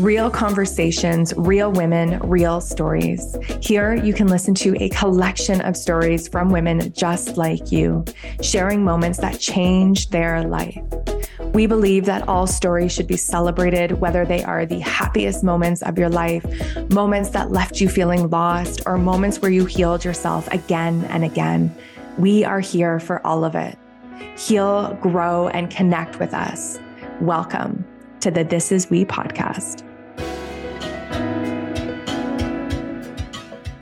Real conversations, real women, real stories. Here, you can listen to a collection of stories from women just like you, sharing moments that changed their life. We believe that all stories should be celebrated, whether they are the happiest moments of your life, moments that left you feeling lost, or moments where you healed yourself again and again. We are here for all of it. Heal, grow, and connect with us. Welcome to the This Is We podcast.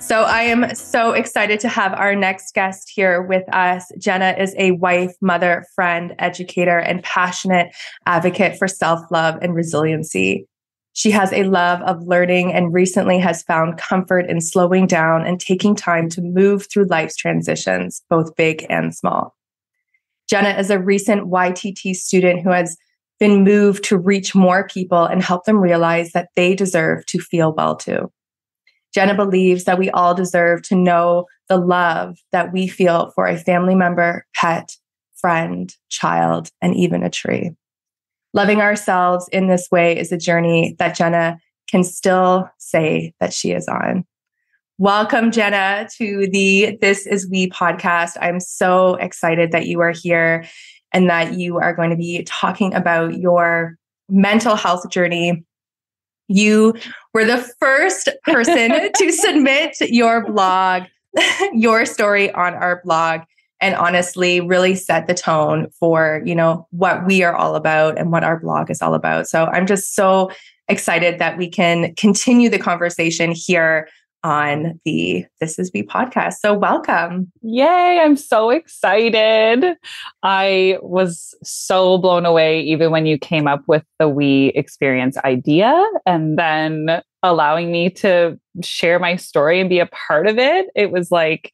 So I am so excited to have our next guest here with us. Jenna is a wife, mother, friend, educator, and passionate advocate for self love and resiliency. She has a love of learning and recently has found comfort in slowing down and taking time to move through life's transitions, both big and small. Jenna is a recent YTT student who has been moved to reach more people and help them realize that they deserve to feel well too. Jenna believes that we all deserve to know the love that we feel for a family member, pet, friend, child, and even a tree. Loving ourselves in this way is a journey that Jenna can still say that she is on. Welcome, Jenna, to the This Is We podcast. I'm so excited that you are here and that you are going to be talking about your mental health journey you were the first person to submit your blog, your story on our blog and honestly really set the tone for, you know, what we are all about and what our blog is all about. So I'm just so excited that we can continue the conversation here on the This Is We podcast. So, welcome. Yay, I'm so excited. I was so blown away even when you came up with the We experience idea and then allowing me to share my story and be a part of it. It was like,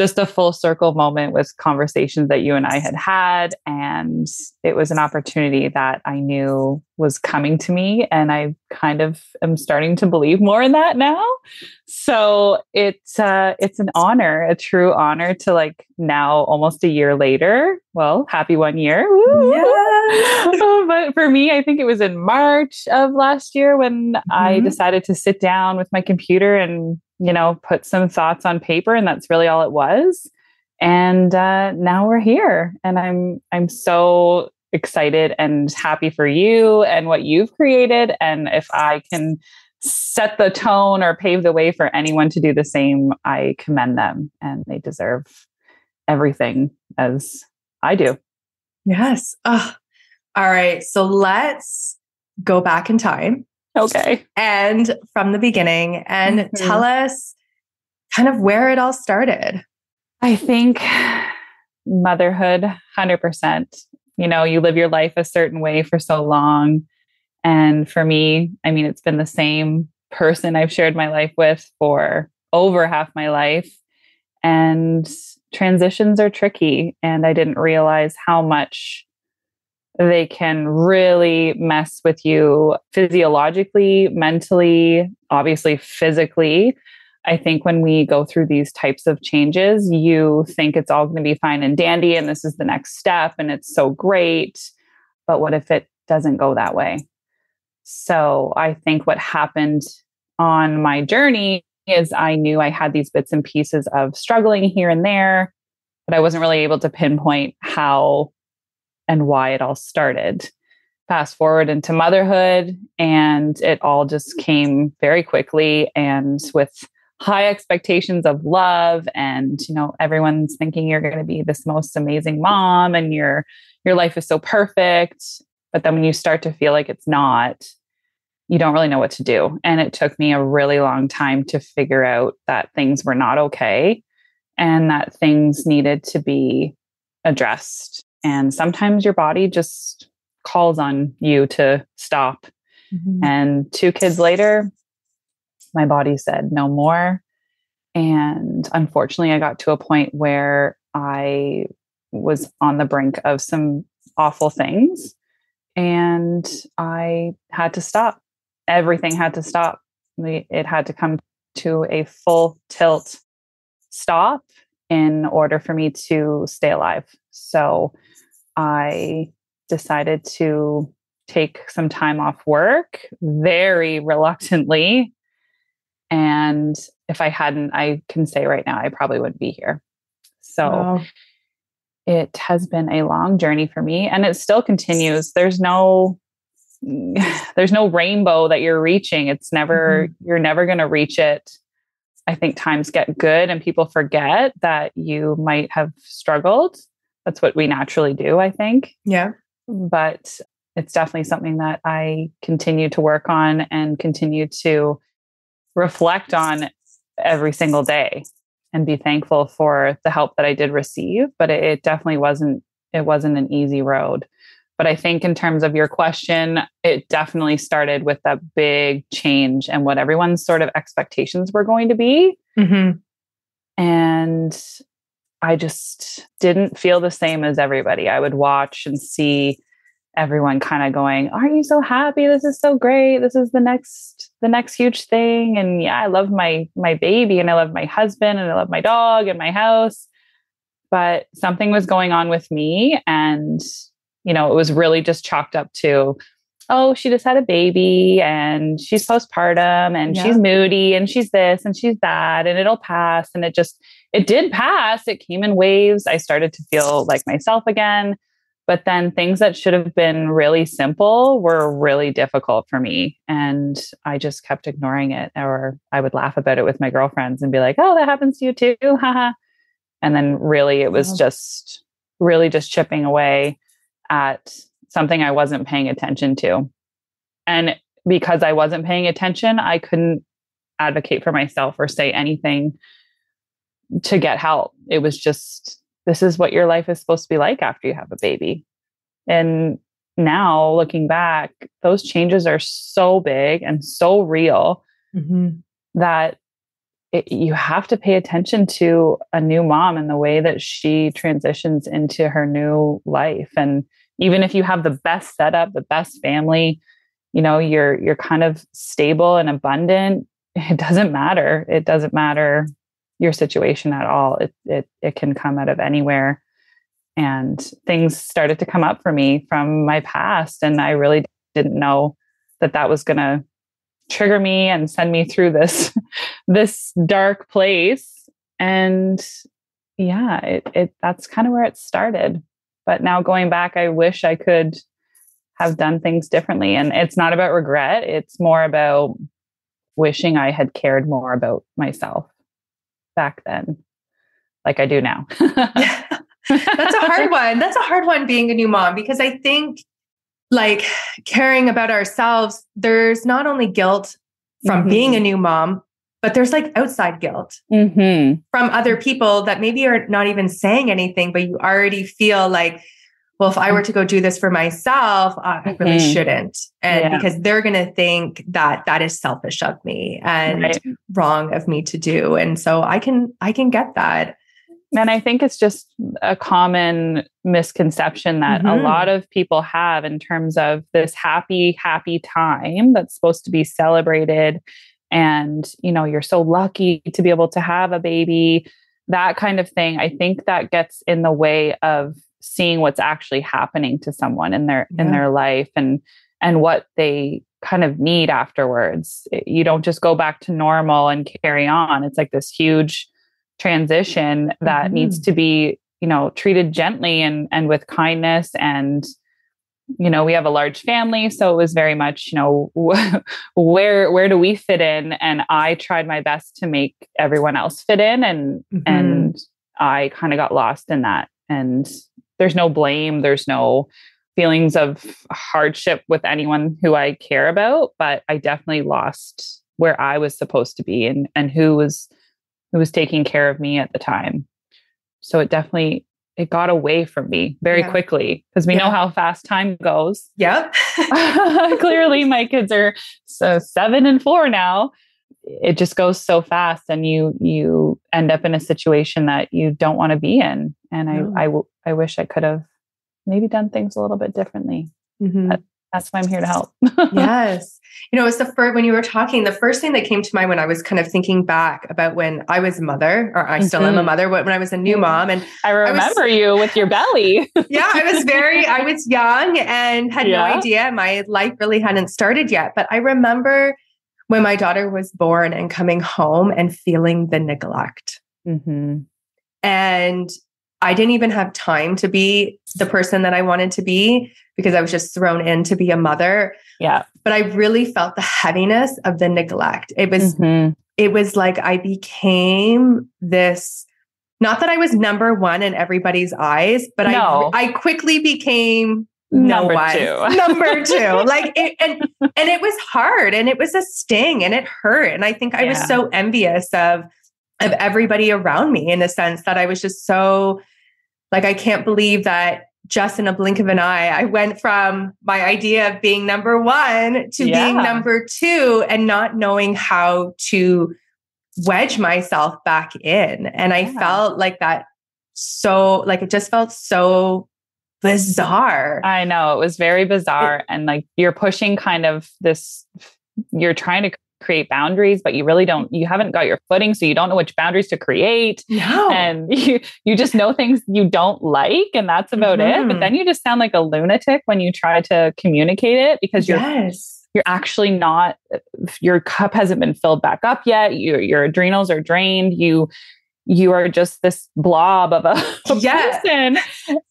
just a full circle moment with conversations that you and I had had. And it was an opportunity that I knew was coming to me. And I kind of am starting to believe more in that now. So it's, uh, it's an honor, a true honor to like now almost a year later. Well, happy one year. Yeah. but for me, I think it was in March of last year when mm-hmm. I decided to sit down with my computer and you know, put some thoughts on paper, and that's really all it was. And uh, now we're here, and I'm I'm so excited and happy for you and what you've created. And if I can set the tone or pave the way for anyone to do the same, I commend them, and they deserve everything as I do. Yes. Oh. All right. So let's go back in time Okay. And from the beginning and mm-hmm. tell us kind of where it all started. I think motherhood, 100%. You know, you live your life a certain way for so long. And for me, I mean, it's been the same person I've shared my life with for over half my life. And transitions are tricky. And I didn't realize how much they can really mess with you physiologically, mentally, obviously physically. I think when we go through these types of changes, you think it's all going to be fine and dandy and this is the next step and it's so great. But what if it doesn't go that way? So I think what happened on my journey is I knew I had these bits and pieces of struggling here and there, but I wasn't really able to pinpoint how and why it all started. Fast forward into motherhood, and it all just mm. came very quickly and with high expectations of love and you know everyone's thinking you're going to be this most amazing mom and your your life is so perfect. But then when you start to feel like it's not you don't really know what to do. And it took me a really long time to figure out that things were not okay and that things needed to be addressed and sometimes your body just calls on you to stop. Mm-hmm. And two kids later, my body said no more. And unfortunately, I got to a point where I was on the brink of some awful things and I had to stop. Everything had to stop. It had to come to a full tilt stop in order for me to stay alive. So I decided to take some time off work very reluctantly. And if I hadn't, I can say right now, I probably wouldn't be here. So wow. it has been a long journey for me and it still continues. There's no, there's no rainbow that you're reaching. It's never, mm-hmm. you're never going to reach it. I think times get good and people forget that you might have struggled. That's what we naturally do, I think. Yeah. But it's definitely something that I continue to work on and continue to reflect on every single day and be thankful for the help that I did receive. But it, it definitely wasn't it wasn't an easy road. But I think in terms of your question, it definitely started with that big change and what everyone's sort of expectations were going to be. Mm-hmm. And I just didn't feel the same as everybody. I would watch and see everyone kind of going, "Aren't you so happy? This is so great. This is the next the next huge thing." And yeah, I love my my baby and I love my husband and I love my dog and my house. But something was going on with me and you know, it was really just chalked up to oh, she just had a baby and she's postpartum and yeah. she's moody and she's this and she's that and it'll pass and it just it did pass. It came in waves. I started to feel like myself again. But then things that should have been really simple were really difficult for me. And I just kept ignoring it. Or I would laugh about it with my girlfriends and be like, oh, that happens to you too. Haha. and then really it was just really just chipping away at something I wasn't paying attention to. And because I wasn't paying attention, I couldn't advocate for myself or say anything to get help. It was just this is what your life is supposed to be like after you have a baby. And now looking back, those changes are so big and so real mm-hmm. that it, you have to pay attention to a new mom and the way that she transitions into her new life. And even if you have the best setup, the best family, you know, you're you're kind of stable and abundant, it doesn't matter. It doesn't matter your situation at all. It it it can come out of anywhere. And things started to come up for me from my past, and I really didn't know that that was going to trigger me and send me through this this dark place. And yeah, it it that's kind of where it started. But now going back, I wish I could have done things differently. And it's not about regret; it's more about wishing I had cared more about myself back then like I do now. That's a hard one. That's a hard one being a new mom because I think like caring about ourselves, there's not only guilt from mm-hmm. being a new mom, but there's like outside guilt mm-hmm. from other people that maybe are not even saying anything, but you already feel like, well, if I were to go do this for myself, uh, I really mm-hmm. shouldn't. And yeah. because they're going to think that that is selfish of me and right. wrong of me to do. And so I can, I can get that. And I think it's just a common misconception that mm-hmm. a lot of people have in terms of this happy, happy time that's supposed to be celebrated. And, you know, you're so lucky to be able to have a baby, that kind of thing. I think that gets in the way of seeing what's actually happening to someone in their yeah. in their life and and what they kind of need afterwards you don't just go back to normal and carry on it's like this huge transition that mm-hmm. needs to be you know treated gently and and with kindness and you know we have a large family so it was very much you know where where do we fit in and i tried my best to make everyone else fit in and mm-hmm. and i kind of got lost in that and there's no blame there's no feelings of hardship with anyone who i care about but i definitely lost where i was supposed to be and and who was who was taking care of me at the time so it definitely it got away from me very yeah. quickly because we yeah. know how fast time goes yep clearly my kids are so seven and four now it just goes so fast and you you end up in a situation that you don't want to be in and I, I i wish i could have maybe done things a little bit differently mm-hmm. That's why I'm here to help. yes. You know, it's the first, when you were talking, the first thing that came to mind when I was kind of thinking back about when I was a mother, or I still mm-hmm. am a mm-hmm. mother, when I was a new mom. And I remember I was, you with your belly. yeah. I was very, I was young and had yeah. no idea. My life really hadn't started yet. But I remember when my daughter was born and coming home and feeling the neglect. Mm-hmm. And I didn't even have time to be the person that I wanted to be because I was just thrown in to be a mother. Yeah. But I really felt the heaviness of the neglect. It was mm-hmm. it was like I became this not that I was number 1 in everybody's eyes, but no. I I quickly became number no two. number two. Like it, and and it was hard and it was a sting and it hurt. And I think I yeah. was so envious of of everybody around me in the sense that I was just so like, I can't believe that just in a blink of an eye, I went from my idea of being number one to yeah. being number two and not knowing how to wedge myself back in. And I yeah. felt like that so, like, it just felt so bizarre. I know it was very bizarre. And like, you're pushing kind of this, you're trying to create boundaries but you really don't you haven't got your footing so you don't know which boundaries to create no. and you you just know things you don't like and that's about mm-hmm. it but mm-hmm. then you just sound like a lunatic when you try to communicate it because you're yes. you're actually not your cup hasn't been filled back up yet your your adrenals are drained you you are just this blob of a, a yes. person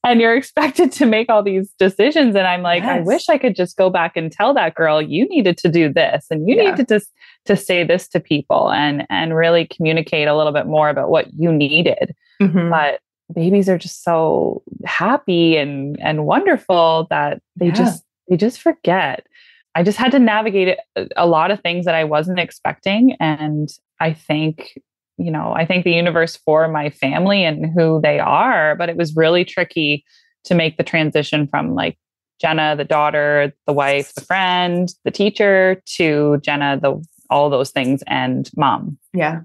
and you're expected to make all these decisions and i'm like yes. i wish i could just go back and tell that girl you needed to do this and you yeah. needed to to say this to people and and really communicate a little bit more about what you needed mm-hmm. but babies are just so happy and and wonderful that they yeah. just they just forget i just had to navigate a lot of things that i wasn't expecting and i think you know, I thank the universe for my family and who they are, but it was really tricky to make the transition from like Jenna, the daughter, the wife, the friend, the teacher, to Jenna, the all those things, and mom. Yeah.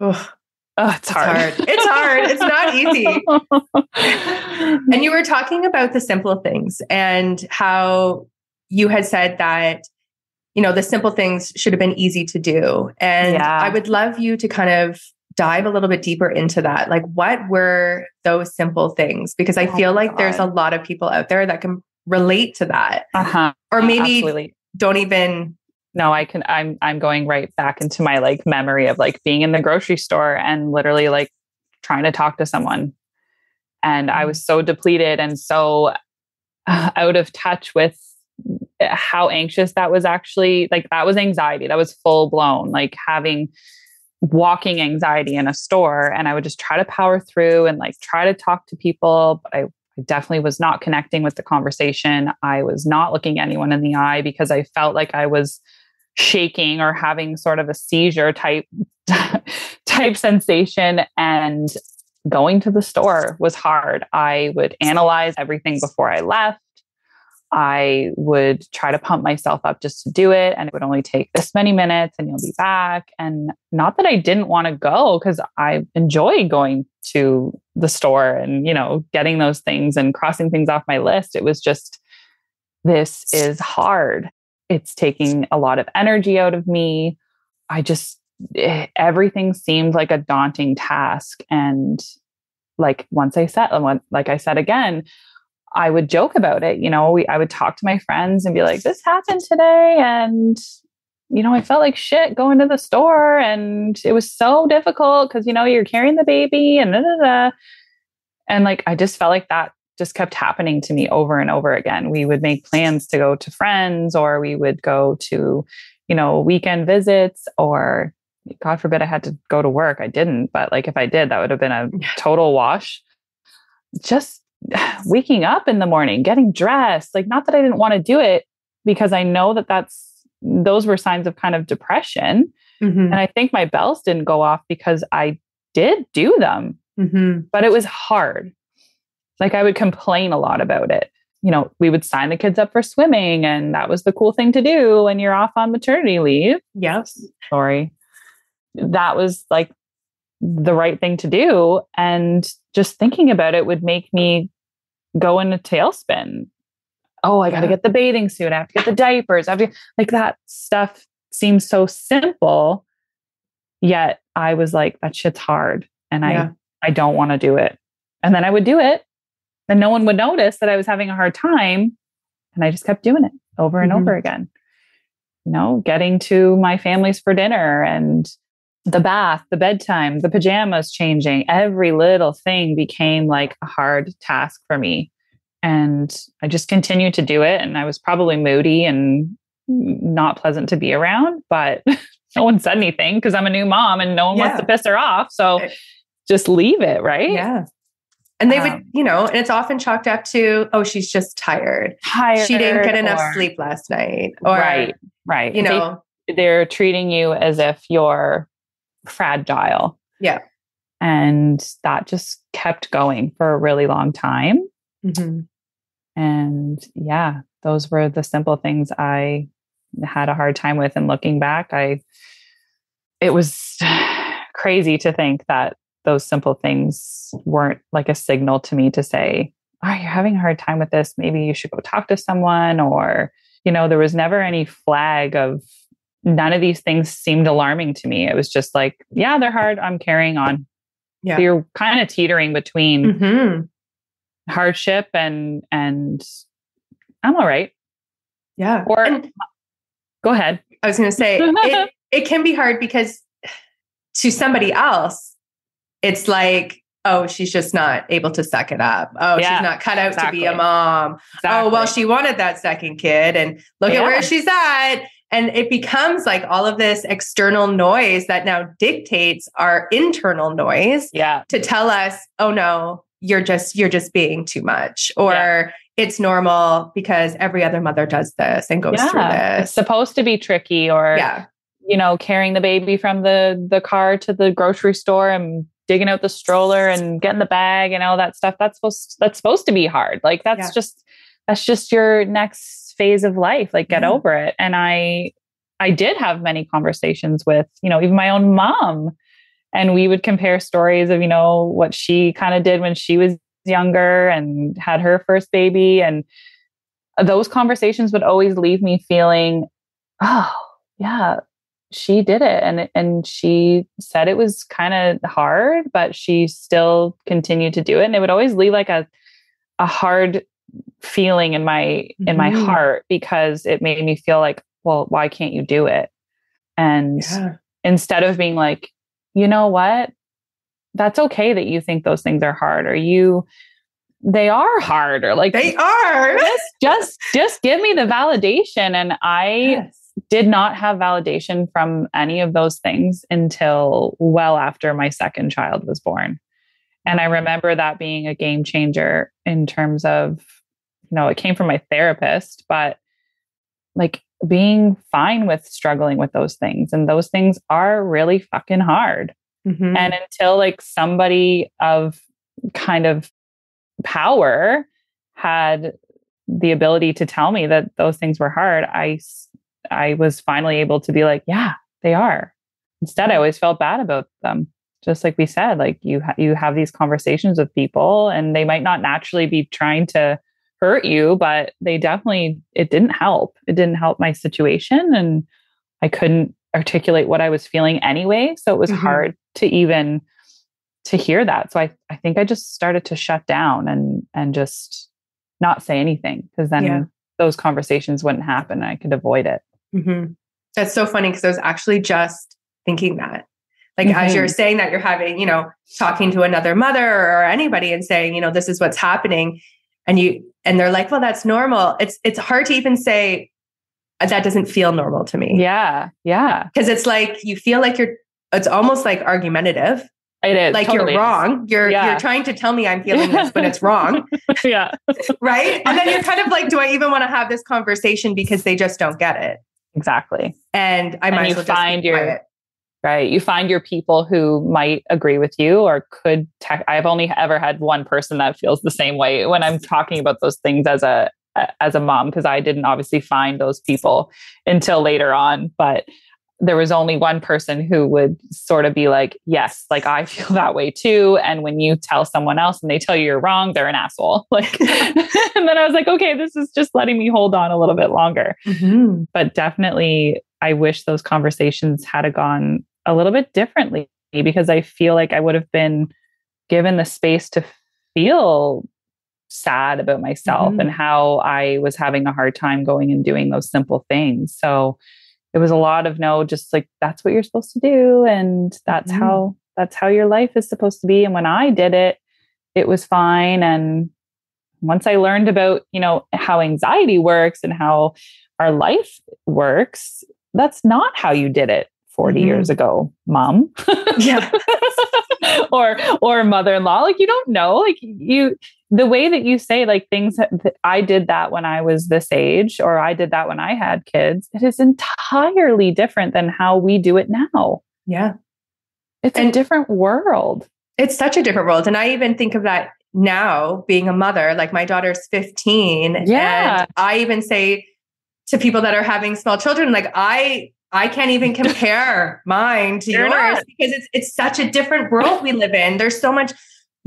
Ugh. Oh, it's, hard. It's hard. It's not easy. and you were talking about the simple things and how you had said that you know, the simple things should have been easy to do. And yeah. I would love you to kind of dive a little bit deeper into that. Like, what were those simple things? Because I oh feel like God. there's a lot of people out there that can relate to that. Uh-huh. Or maybe Absolutely. don't even no i can i'm i'm going right back into my like memory of like being in the grocery store and literally like trying to talk to someone and i mm. was so depleted and so uh, out of touch with how anxious that was actually like that was anxiety that was full blown like having walking anxiety in a store and i would just try to power through and like try to talk to people but i I definitely was not connecting with the conversation. I was not looking anyone in the eye because I felt like I was shaking or having sort of a seizure type type sensation and going to the store was hard. I would analyze everything before I left. I would try to pump myself up just to do it. And it would only take this many minutes and you'll be back. And not that I didn't want to go because I enjoy going to the store and, you know, getting those things and crossing things off my list. It was just, this is hard. It's taking a lot of energy out of me. I just, eh, everything seemed like a daunting task. And like once I said, like I said again, I would joke about it. You know, we, I would talk to my friends and be like, this happened today. And, you know, I felt like shit going to the store and it was so difficult because, you know, you're carrying the baby and da, da, da. And like, I just felt like that just kept happening to me over and over again. We would make plans to go to friends or we would go to, you know, weekend visits or God forbid I had to go to work. I didn't, but like if I did, that would have been a total wash. Just waking up in the morning, getting dressed, like not that I didn't want to do it because I know that that's those were signs of kind of depression. Mm-hmm. And I think my bells didn't go off because I did do them, mm-hmm. but it was hard. Like I would complain a lot about it. You know, we would sign the kids up for swimming, and that was the cool thing to do when you're off on maternity leave. Yes. Sorry. That was like the right thing to do. And just thinking about it would make me go in a tailspin oh, I got to get the bathing suit. I have to get the diapers. I have to, like that stuff seems so simple. Yet I was like, that shit's hard. And Yeah. I, I don't want to do it. And then I would do it. And no one would notice that I was having a hard time. And I just kept doing it over and Mhm. over again. You know, getting to my families for dinner and the bath, the bedtime, the pajamas changing, every little thing became like a hard task for me. And I just continued to do it. And I was probably moody and not pleasant to be around, but no one said anything because I'm a new mom and no one Yeah. wants to piss her off. So just leave it, right? Yeah. And they would, Um, you know, and it's often chalked up to, oh, she's just tired. Tired She didn't get enough or- sleep last night. Or, right, right. you They- know, they're treating you as if you're fragile. Yeah. And that just kept going for a really long time. mhm. And yeah, those were the simple things I had a hard time with. And looking back, I, it was crazy to think that those simple things weren't like a signal to me to say, oh, you're having a hard time with this. Maybe you should go talk to someone. Or, you know, there was never any flag of none of these things seemed alarming to me. It was just like, yeah, they're hard. I'm carrying on. Yeah. So you're kind of teetering between Mhm. hardship and and I'm all right. Yeah. Or- And Go ahead. I was going to say, it, it can be hard because to somebody else, it's like, oh, she's just not able to suck it up. Oh, Yeah, she's not cut out to be a exactly. mom. Oh, well, she wanted that second kid and look at where she's at. And it becomes like all of this external noise that now dictates our internal noise yeah, to tell us, oh no, you're just you're just being too much. Or Yeah. it's normal because every other mother does this and goes through yeah. It's this. supposed to be tricky, or Yeah. you know, carrying the baby from the the car to the grocery store and digging out the stroller and getting the bag and all that stuff. That's supposed that's supposed to be hard. Like that's Yeah. just that's just your next phase of life. Like get Yeah. over it. And I I did have many conversations with, you know, even my own mom. And we would compare stories of, you know, what she kind of did when she was younger and had her first baby. And those conversations would always leave me feeling, oh, yeah, she did it. And and she said it was kind of hard, but she still continued to do it. And it would always leave like a a hard feeling in my in my Mhm. heart because it made me feel like, well, why can't you do it? And Yeah. instead of being like, you know what? That's okay that you think those things are hard or you they are hard or like They are. just just just give me the validation and I Yes. did not have validation from any of those things until well after my second child was born. And I remember that being a game changer in terms of, you know, it came from my therapist, but like being fine with struggling with those things. And those things are really fucking hard. Mhm. And until like somebody of kind of power had the ability to tell me that those things were hard, I I was finally able to be like, yeah, they are. Instead, I always felt bad about them. Just like we said, like you ha- you have these conversations with people, and they might not naturally be trying to hurt you, but they definitely it didn't help. It didn't help my situation, and I couldn't articulate what I was feeling anyway. So it was Mhm. hard to even to hear that. So I I think I just started to shut down and and just not say anything because then Yeah. those conversations wouldn't happen. I could avoid it. Mhm. That's so funny because I was actually just thinking that. Like as you're Mhm. saying that, you're having, you know, talking to another mother or anybody and saying, you know, this is what's happening. And you and they're like, well, that's normal. It's it's hard to even say uh, that doesn't feel normal to me. Yeah, yeah, Because it's like you feel like you're it's almost like argumentative. it is. Like totally you're wrong. You're Yeah. you're trying to tell me I'm feeling this, but it's wrong. yeah, right? And then you're kind of like, do I even want to have this conversation because they just don't get it? exactly. And I And might you well just find your- quiet. Right. You find your people who might agree with you or could. Te- I've only ever had one person that feels the same way when I'm talking about those things as a as a mom because I didn't obviously find those people until later on. But there was only one person who would sort of be like, yes, like I feel that way too. And when you tell someone else and they tell you you're wrong, they're an asshole. Like, and then I was like, okay, this is just letting me hold on a little bit longer. Mm-hmm. But definitely, I wish those conversations had gone a little bit differently because I feel like I would have been given the space to feel sad about myself mm-hmm. and how I was having a hard time going and doing those simple things. So, it was a lot of no just like that's what you're supposed to do and that's mm. how that's how your life is supposed to be and when i did it it was fine and once i learned about you know how anxiety works and how our life works that's not how you did it 40 mm-hmm. years ago mom yeah or or mother-in-law like you don't know like you the way that you say like things I did that when I was this age or I did that when I had kids, it is entirely different than how we do it now. Yeah. It's and a different world. It's such a different world. And I even think of that now being a mother, like my daughter's 15. Yeah. And I even say to people that are having small children, like I I can't even compare mine to You're yours not. because it's it's such a different world we live in. There's so much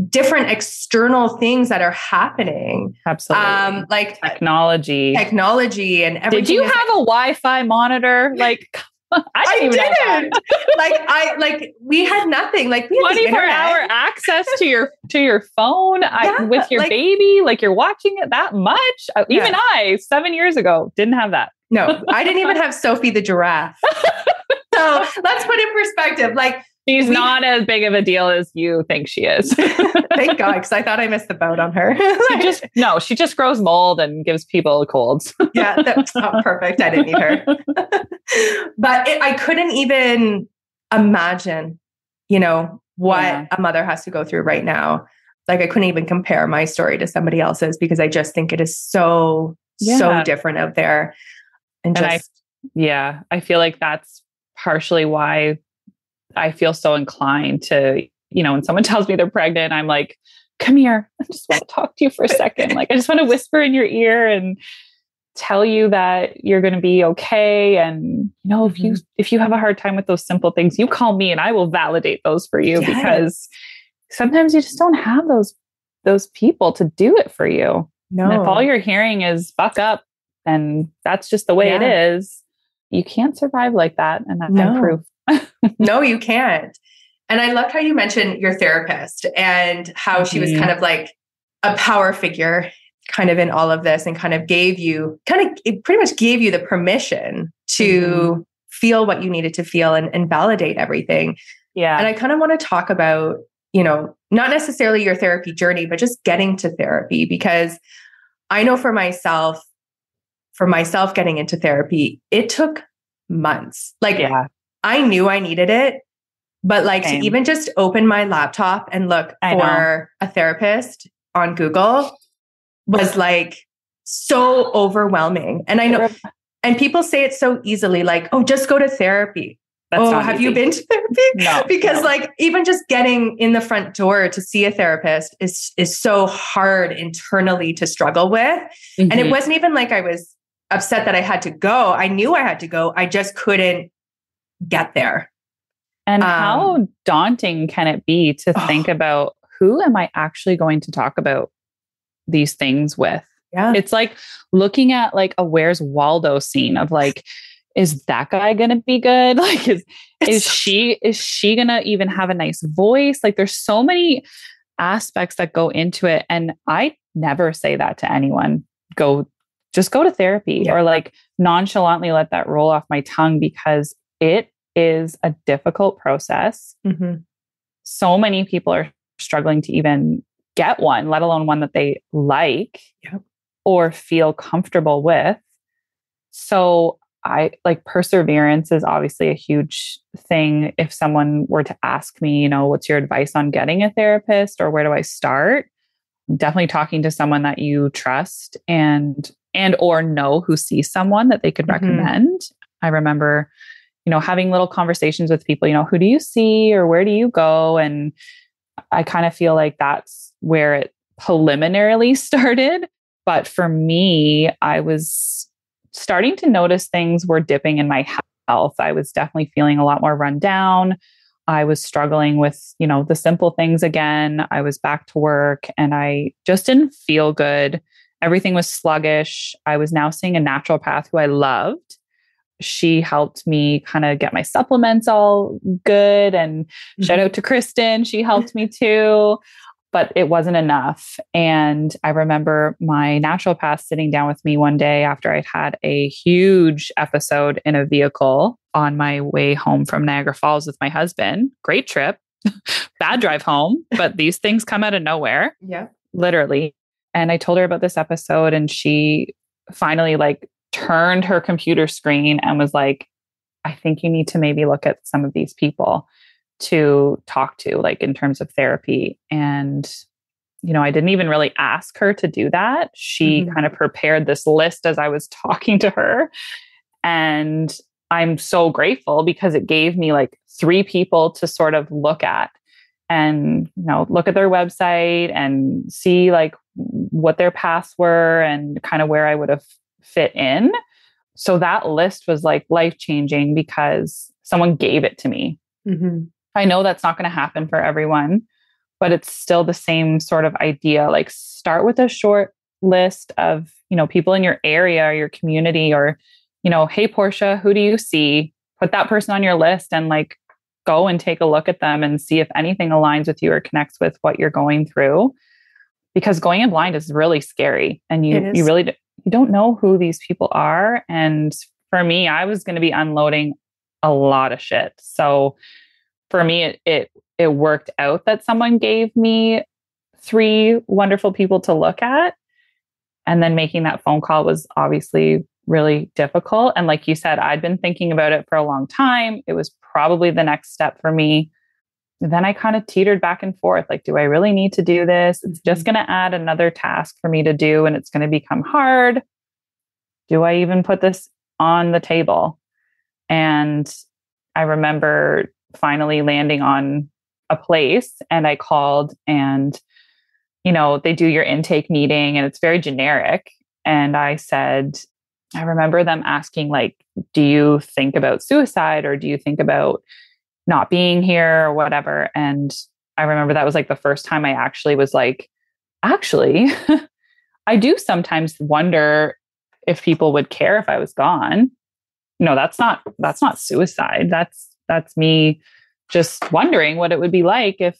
different external things that are happening. Absolutely. Um, like technology, technology, and everything. Did you have like, a Wi-Fi monitor? Like. I didn't. I didn't. like I like we had nothing. Like we twenty four hour access to your to your phone yeah, I, with your like, baby. Like you're watching it that much. Uh, even. I seven years ago didn't have that. No, I didn't even have Sophie the giraffe. so let's put it in perspective. Like She's we, not as big of a deal as you think she is. Thank God, because I thought I missed the boat on her. she just no, she just grows mold and gives people colds. yeah, that's oh, perfect. I didn't need her, but it, I couldn't even imagine, you know, what yeah. a mother has to go through right now. Like I couldn't even compare my story to somebody else's because I just think it is so yeah. so different out there. And, and just, I, yeah, I feel like that's partially why I feel so inclined to, you know, when someone tells me they're pregnant, I'm like, come here. I just want to talk to you for a second. Like, I just want to whisper in your ear and tell you that you're going to be okay and you know if you mm-hmm. if you have a hard time with those simple things you call me and I will validate those for you yes. because sometimes you just don't have those those people to do it for you no and if all you're hearing is buck up and that's just the way yeah. it is you can't survive like that and that's no. proof no, you can't. And I loved how you mentioned your therapist and how she was kind of like a power figure kind of in all of this and kind of gave you kind of it pretty much gave you the permission to mm-hmm. feel what you needed to feel and, and validate everything. Yeah. And I kind of want to talk about, you know, not necessarily your therapy journey, but just getting to therapy because I know for myself, for myself getting into therapy, it took months. Like yeah. I knew I needed it, but like Same. to even just open my laptop and look I for know. a therapist on Google was like so overwhelming. And I know, and people say it so easily, like, oh, just go to therapy. That's oh, have easy. you been to therapy? No, because no. like even just getting in the front door to see a therapist is is so hard internally to struggle with. Mm-hmm. And it mm-hmm. wasn't even like I was upset that I had to go. I knew I had to go. I just couldn't get there. And um, how daunting can it be to oh, think about who am I actually going to talk about these things with? Yeah. It's like looking at like a Where's Waldo scene of like, is that guy gonna be good? Like is is she is she gonna even have a nice voice? Like there's so many aspects that go into it. And I never say that to anyone. Go just go to therapy yeah. or like nonchalantly let that roll off my tongue because it is a difficult process. Mm-hmm. So many people are struggling to even get one, let alone one that they like or feel comfortable with. So, I like perseverance is obviously a huge thing. If someone were to ask me, you know, what's your advice on getting a therapist or where do I start? Definitely talking to someone that you trust and and or know who sees someone that they could mm-hmm. recommend. I remember you know, having little conversations with people, you know, who do you see or where do you go? And I kind of feel like that's where it preliminarily started. But for me, I was starting to notice things were dipping in my health. I was definitely feeling a lot more run down. I was struggling with, you know, the simple things again. I was back to work and I just didn't feel good. Everything was sluggish. I was now seeing a naturopath who I loved. She helped me kind of get my supplements all good. And mm-hmm. shout out to Kristen, she helped me too but it wasn't enough. And I remember my naturopath sitting down with me one day after I'd had a huge episode in a vehicle on my way home from Niagara Falls with my husband. Great trip, bad drive home, but these things come out of nowhere. Yeah. Literally. And I told her about this episode, and she finally like turned her computer screen and was like, I think you need to maybe look at some of these people to talk to, like in terms of therapy. And, you know, I didn't even really ask her to do that. She mm-hmm. kind of prepared this list as I was talking to her. And I'm so grateful because it gave me like three people to sort of look at and, you know, look at their website and see like what their paths were and kind of where I would have fit in. So that list was like life changing because someone gave it to me. Mm-hmm. I know that's not going to happen for everyone, but it's still the same sort of idea. Like start with a short list of, you know, people in your area, or your community, or, you know, hey, Portia, who do you see? Put that person on your list and like go and take a look at them and see if anything aligns with you or connects with what you're going through. Because going in blind is really scary and you, you really you don't know who these people are. And for me, I was going to be unloading a lot of shit. So for me it, it it worked out that someone gave me three wonderful people to look at and then making that phone call was obviously really difficult. And like you said i'd been thinking about it for a long time. It was probably the next step for me. Then i kind of teetered back and forth like do i really need to do this? It's just mm-hmm. going to add another task for me to do and it's going to become hard. Do i even put this on the table? And i remember finally landing on a place and I called and you know they do your intake meeting and it's very generic. And I said I remember them asking like do you think about suicide or do you think about not being here or whatever and I remember that was like the first time I actually was like actually I do sometimes wonder if people would care if I was gone no that's not that's not suicide that's that's me just wondering what it would be like if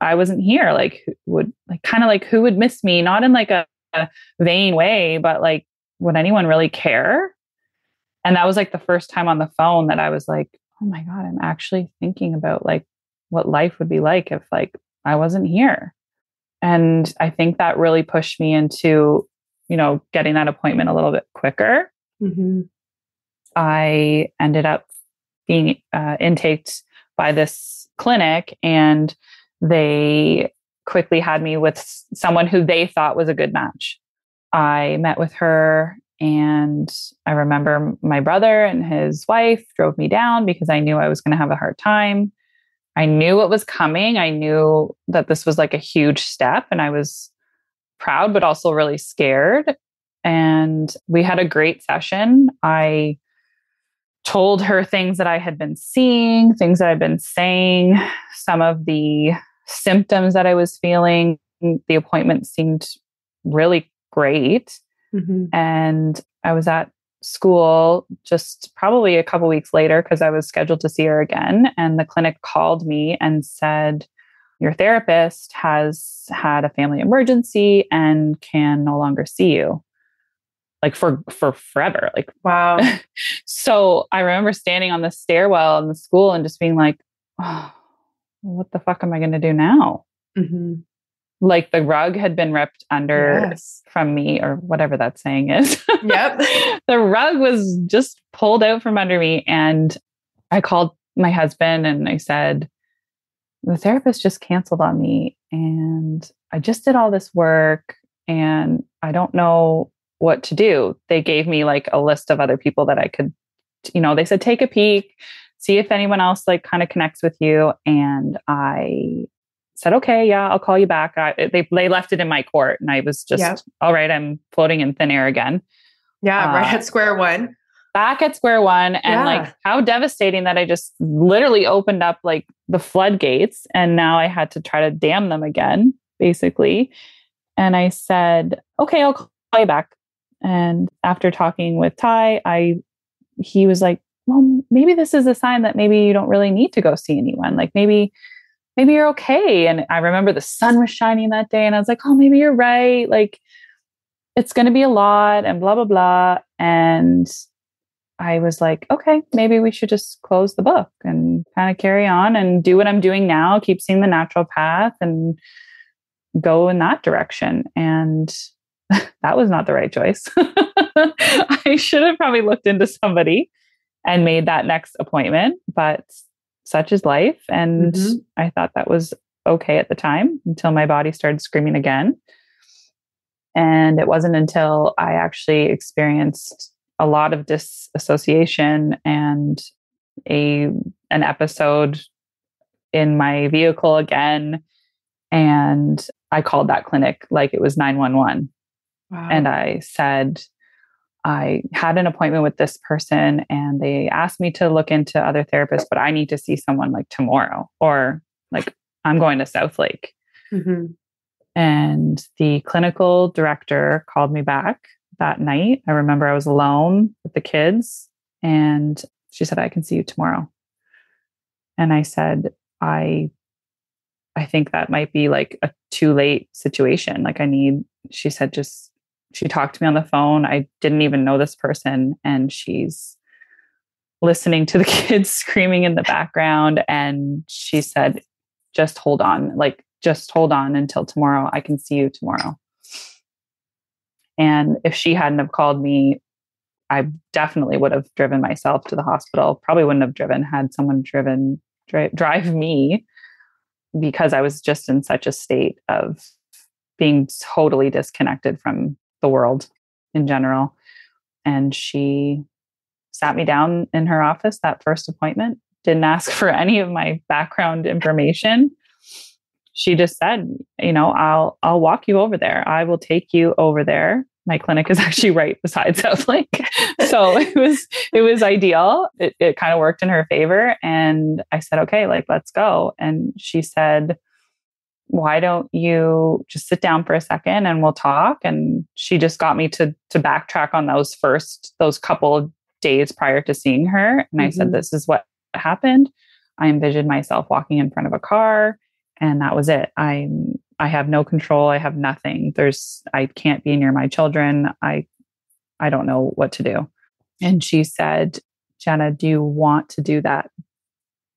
I wasn't here. Like, would like kind of like who would miss me? Not in like a, a vain way, but like, would anyone really care? And that was like the first time on the phone that I was like, oh my God, I'm actually thinking about like what life would be like if like I wasn't here. And I think that really pushed me into, you know, getting that appointment a little bit quicker. Mm-hmm. I ended up being uh, intaked by this clinic and they quickly had me with someone who they thought was a good match. I met with her and I remember my brother and his wife drove me down because I knew I was going to have a hard time. I knew what was coming. I knew that this was like a huge step and I was proud but also really scared. And we had a great session. I told her things that I had been seeing, things that I'd been saying, some of the symptoms that I was feeling. The appointment seemed really great. Mm-hmm. And I was at school just probably a couple weeks later because I was scheduled to see her again. And the clinic called me and said, Your therapist has had a family emergency and can no longer see you like for for forever like wow so i remember standing on the stairwell in the school and just being like oh, what the fuck am i going to do now mm-hmm. Like the rug had been ripped under yes. from me or whatever that saying is yep the rug was just pulled out from under me and i called my husband and i said the therapist just canceled on me and i just did all this work and i don't know what to do. They gave me like a list of other people that I could, you know, they said, take a peek, see if anyone else like kind of connects with you. And I said, okay, yeah, I'll call you back. I, they, they left it in my court and I was just, all right, I'm floating in thin air again. Yeah, uh, right at square one. back at square one and Yeah. like how devastating that I just literally opened up like the floodgates and now I had to try to dam them again, basically. And I said, okay, I'll call you back. And after talking with Ty, I he was like, well, maybe this is a sign that maybe you don't really need to go see anyone. Like maybe, maybe you're okay. And I remember the sun was shining that day, and I was like, oh, maybe you're right. Like it's going to be a lot, and blah blah blah. And I was like, okay, maybe we should just close the book and kind of carry on and do what I'm doing now, keep seeing the naturopath and go in that direction. And that was not the right choice. I should have probably looked into somebody and made that next appointment, but such is life. And Mhm. I thought that was okay at the time until my body started screaming again. And it wasn't until I actually experienced a lot of disassociation and a an episode in my vehicle again and I called that clinic like it was 911 Wow. and I said, I had an appointment with this person and they asked me to look into other therapists, but I need to see someone like tomorrow or like I'm going to Southlake. Mhm. And the clinical director called me back that night. I remember I was alone with the kids and she said, I can see you tomorrow. And I said, I I think that might be like a too late situation. Like I need, she said, just she talked to me on the phone. I didn't even know this person. And she's listening to the kids screaming in the background. And she said, just hold on. Like just hold on until tomorrow. I can see you tomorrow. And if she hadn't have called me, I definitely would have driven myself to the hospital. Probably wouldn't have driven had someone driven dri- drive me because I was just in such a state of being totally disconnected from the world in general. And she sat me down in her office that first appointment, didn't ask for any of my background information she just said, you know, I'll I'll walk you over there. I will take you over there. My clinic is actually right beside Southlake. so it was it was ideal. It it kind of worked in her favor. And I said, okay, like let's go. And she said, why don't you just sit down for a second and we'll talk? And she just got me to to backtrack on those first those couple of days prior to seeing her. And I said, Mhm. this is what happened. I envisioned myself walking in front of a car and that was it i'm i have no control i have nothing there's i can't be near my children i i don't know what to do and she said jenna do you want to do that do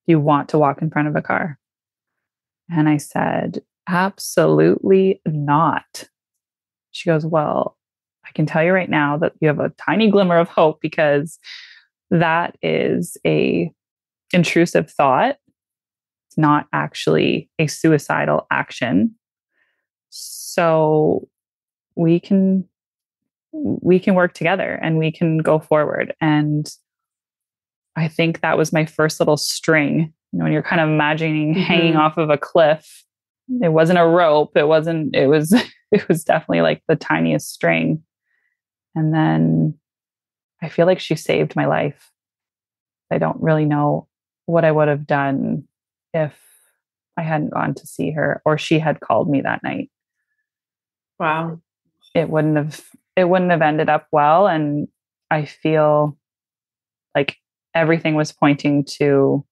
you want to walk in front of a car and i said absolutely not. She goes well i can tell you right now that you have a tiny glimmer of hope because that is a intrusive thought. It's not actually a suicidal action. So we can we can work together and we can go forward. And i think that was my first little string you know when you're kind of imagining Mhm. hanging off of a cliff it wasn't a rope it wasn't it was it was definitely like the tiniest string and then i feel like she saved my life i don't really know what i would have done if I hadn't gone to see her or she had called me that night. Wow. It wouldn't have it wouldn't have ended up well and I feel like everything was pointing to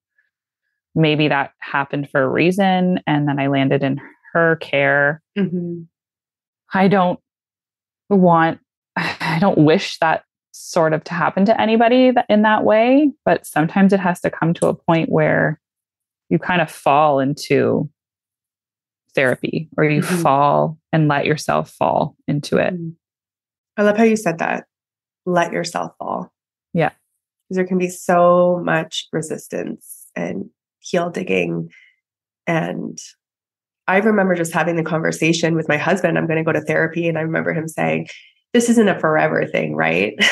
maybe that happened for a reason and then I landed in her care. Mhm. I don't want I don't wish that sort of to happen to anybody in that way, but sometimes it has to come to a point where you kind of fall into therapy or you Mhm. fall and let yourself fall into it. Mhm. I love how you said that. Let yourself fall. Yeah. Because there can be so much resistance and heel digging. And I remember just having the conversation with my husband. I'm going to go to therapy. And I remember him saying, This isn't a forever thing, right?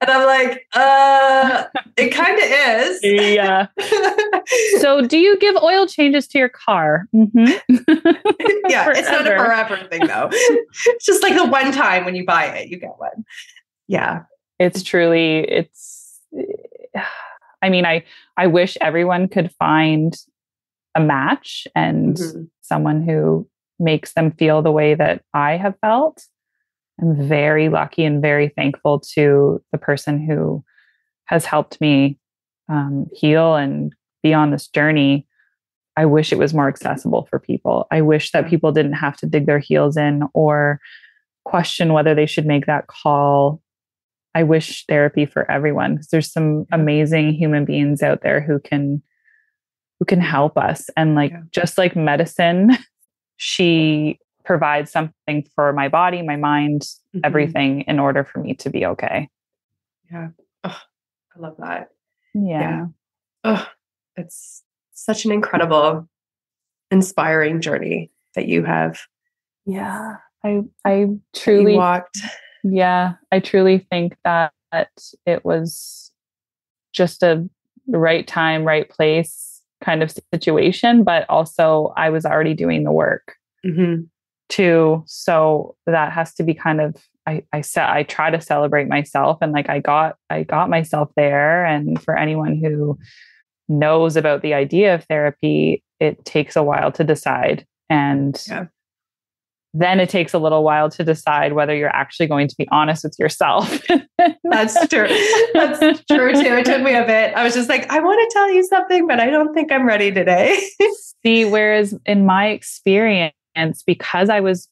and I'm like, uh, it kind of is. Yeah. So, do you give oil changes to your car? Mm-hmm. yeah, it's not a Forever. forever thing though. it's just like the one time when you buy it, you get one. Yeah. It's truly, it's, I mean, I, I wish everyone could find a match and mm-hmm. someone who makes them feel the way that I have felt. I'm very lucky and very thankful to the person who has helped me um, heal and be on this journey. I wish it was more accessible for people. I wish that people didn't have to dig their heels in or question whether they should make that call. I wish therapy for everyone because there's some amazing human beings out there who can who can help us and like yeah. just like medicine she provides something for my body, my mind, mm-hmm. everything in order for me to be okay. Yeah. Oh, I love that. Yeah. yeah. Oh, it's such an incredible, inspiring journey that you have. Yeah. I I truly walked. Yeah. I truly think that it was just a right time, right place kind of situation, but also I was already doing the work mm-hmm. too. So that has to be kind of I I said I try to celebrate myself and like I got I got myself there. And for anyone who knows about the idea of therapy, it takes a while to decide. And yeah then it takes a little while to decide whether you're actually going to be honest with yourself. That's true. That's true too. It took me a bit. I was just like, I want to tell you something, but I don't think I'm ready today. See, whereas in my experience, because I was,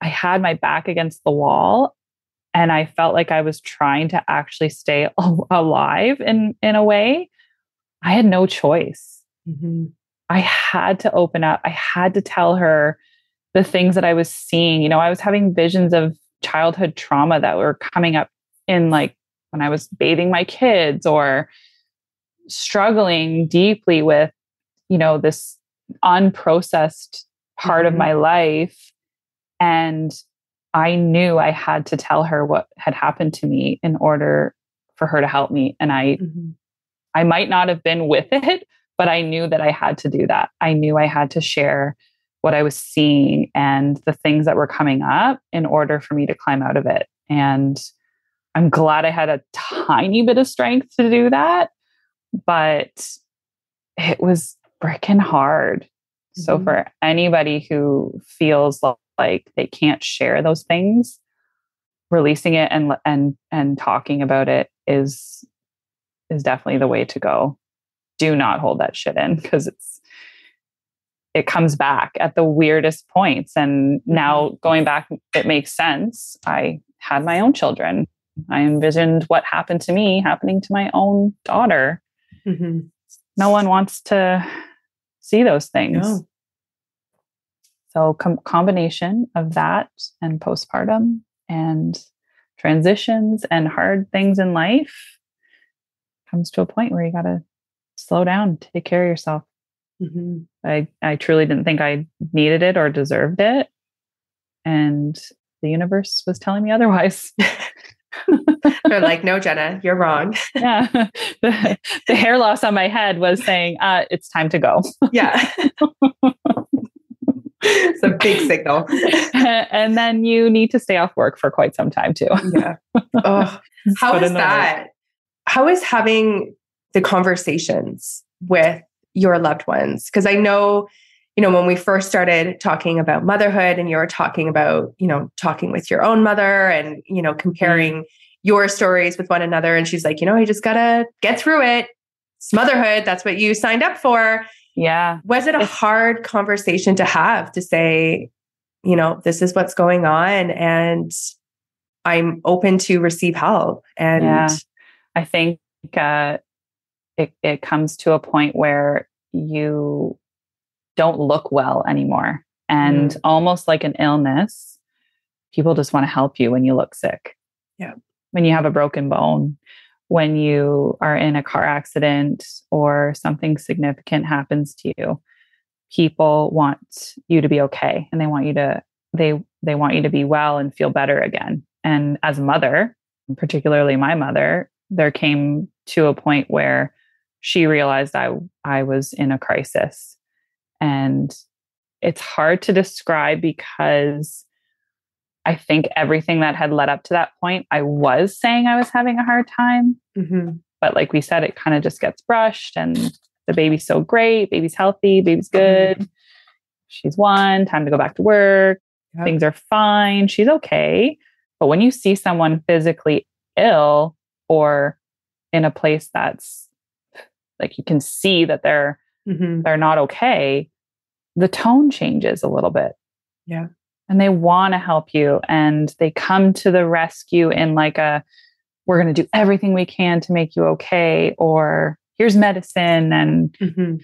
I had my back against the wall and I felt like I was trying to actually stay alive in, in a way, I had no choice. Mm-hmm. I had to open up. I had to tell her the things that I was seeing. You know, I was having visions of childhood trauma that were coming up in like when I was bathing my kids or struggling deeply with, you know, this unprocessed part mm-hmm. of my life. And I knew I had to tell her what had happened to me in order for her to help me. And I, mm-hmm. I might not have been with it, but I knew that I had to do that. I knew I had to share what I was seeing and the things that were coming up in order for me to climb out of it. And I'm glad I had a tiny bit of strength to do that, but it was freaking hard. Mm-hmm. So for anybody who feels like they can't share those things, releasing it and and and talking about it is is definitely the way to go. Do not hold that shit in because it's it comes back at the weirdest points. And now mm-hmm. going back, it makes sense. I had my own children. I envisioned what happened to me happening to my own daughter. Mm-hmm. No one wants to see those things. No. So, com- combination of that and postpartum and transitions and hard things in life comes to a point where you got to slow down, take care of yourself. Mm-hmm. I, I truly didn't think I needed it or deserved it. And the universe was telling me otherwise. They're like, no, Jenna, you're wrong. yeah. The, the, hair loss on my head was saying, uh, it's time to go. yeah. it's a big signal. and then you need to stay off work for quite some time too. yeah. Oh, how is that? How is having the conversations with your loved ones? Because I know, you know, when we first started talking about motherhood and you were talking about, you know, talking with your own mother and, you know, comparing mm-hmm. your stories with one another. And she's like, you know, I just got to get through it. It's motherhood. That's what you signed up for. Yeah. Was it a hard conversation to have to say, you know, this is what's going on and I'm open to receive help? And yeah. I think uh, it, it comes to a point where you don't look well anymore. And mm. almost like an illness, people just want to help you when you look sick. Yeah. When you have a broken bone, when you are in a car accident or something significant happens to you, people want you to be okay and they want you to they they want you to be well and feel better again. And as a mother, particularly my mother, there came to a point where she realized I I was in a crisis. And it's hard to describe because I think everything that had led up to that point, I was saying I was having a hard time. Mm-hmm. But like we said, it kind of just gets brushed and the baby's so great. Baby's healthy. Baby's mm-hmm. good. She's one. Time to go back to work. Yep. Things are fine. She's okay. But when you see someone physically ill or in a place that's like you can see that they're mm-hmm. they're not okay, the tone changes a little bit. Yeah. And they want to help you and they come to the rescue in like a we're going to do everything we can to make you okay or here's medicine and mm-hmm.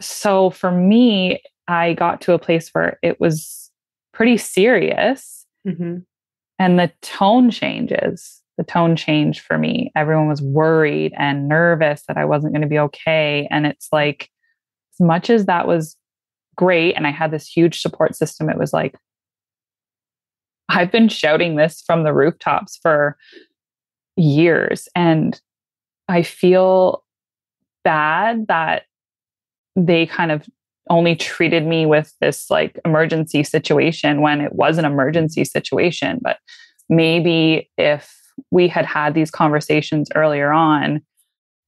so for me i got to a place where it was pretty serious mm-hmm. and the tone changes the tone changed for me. Everyone was worried and nervous that i wasn't going to be okay. And it's like as much as that was great and i had this huge support system it was like i've been shouting this from the rooftops for years. And I feel bad that they kind of only treated me with this like emergency situation when it was an emergency situation. But maybe if we had had these conversations earlier on,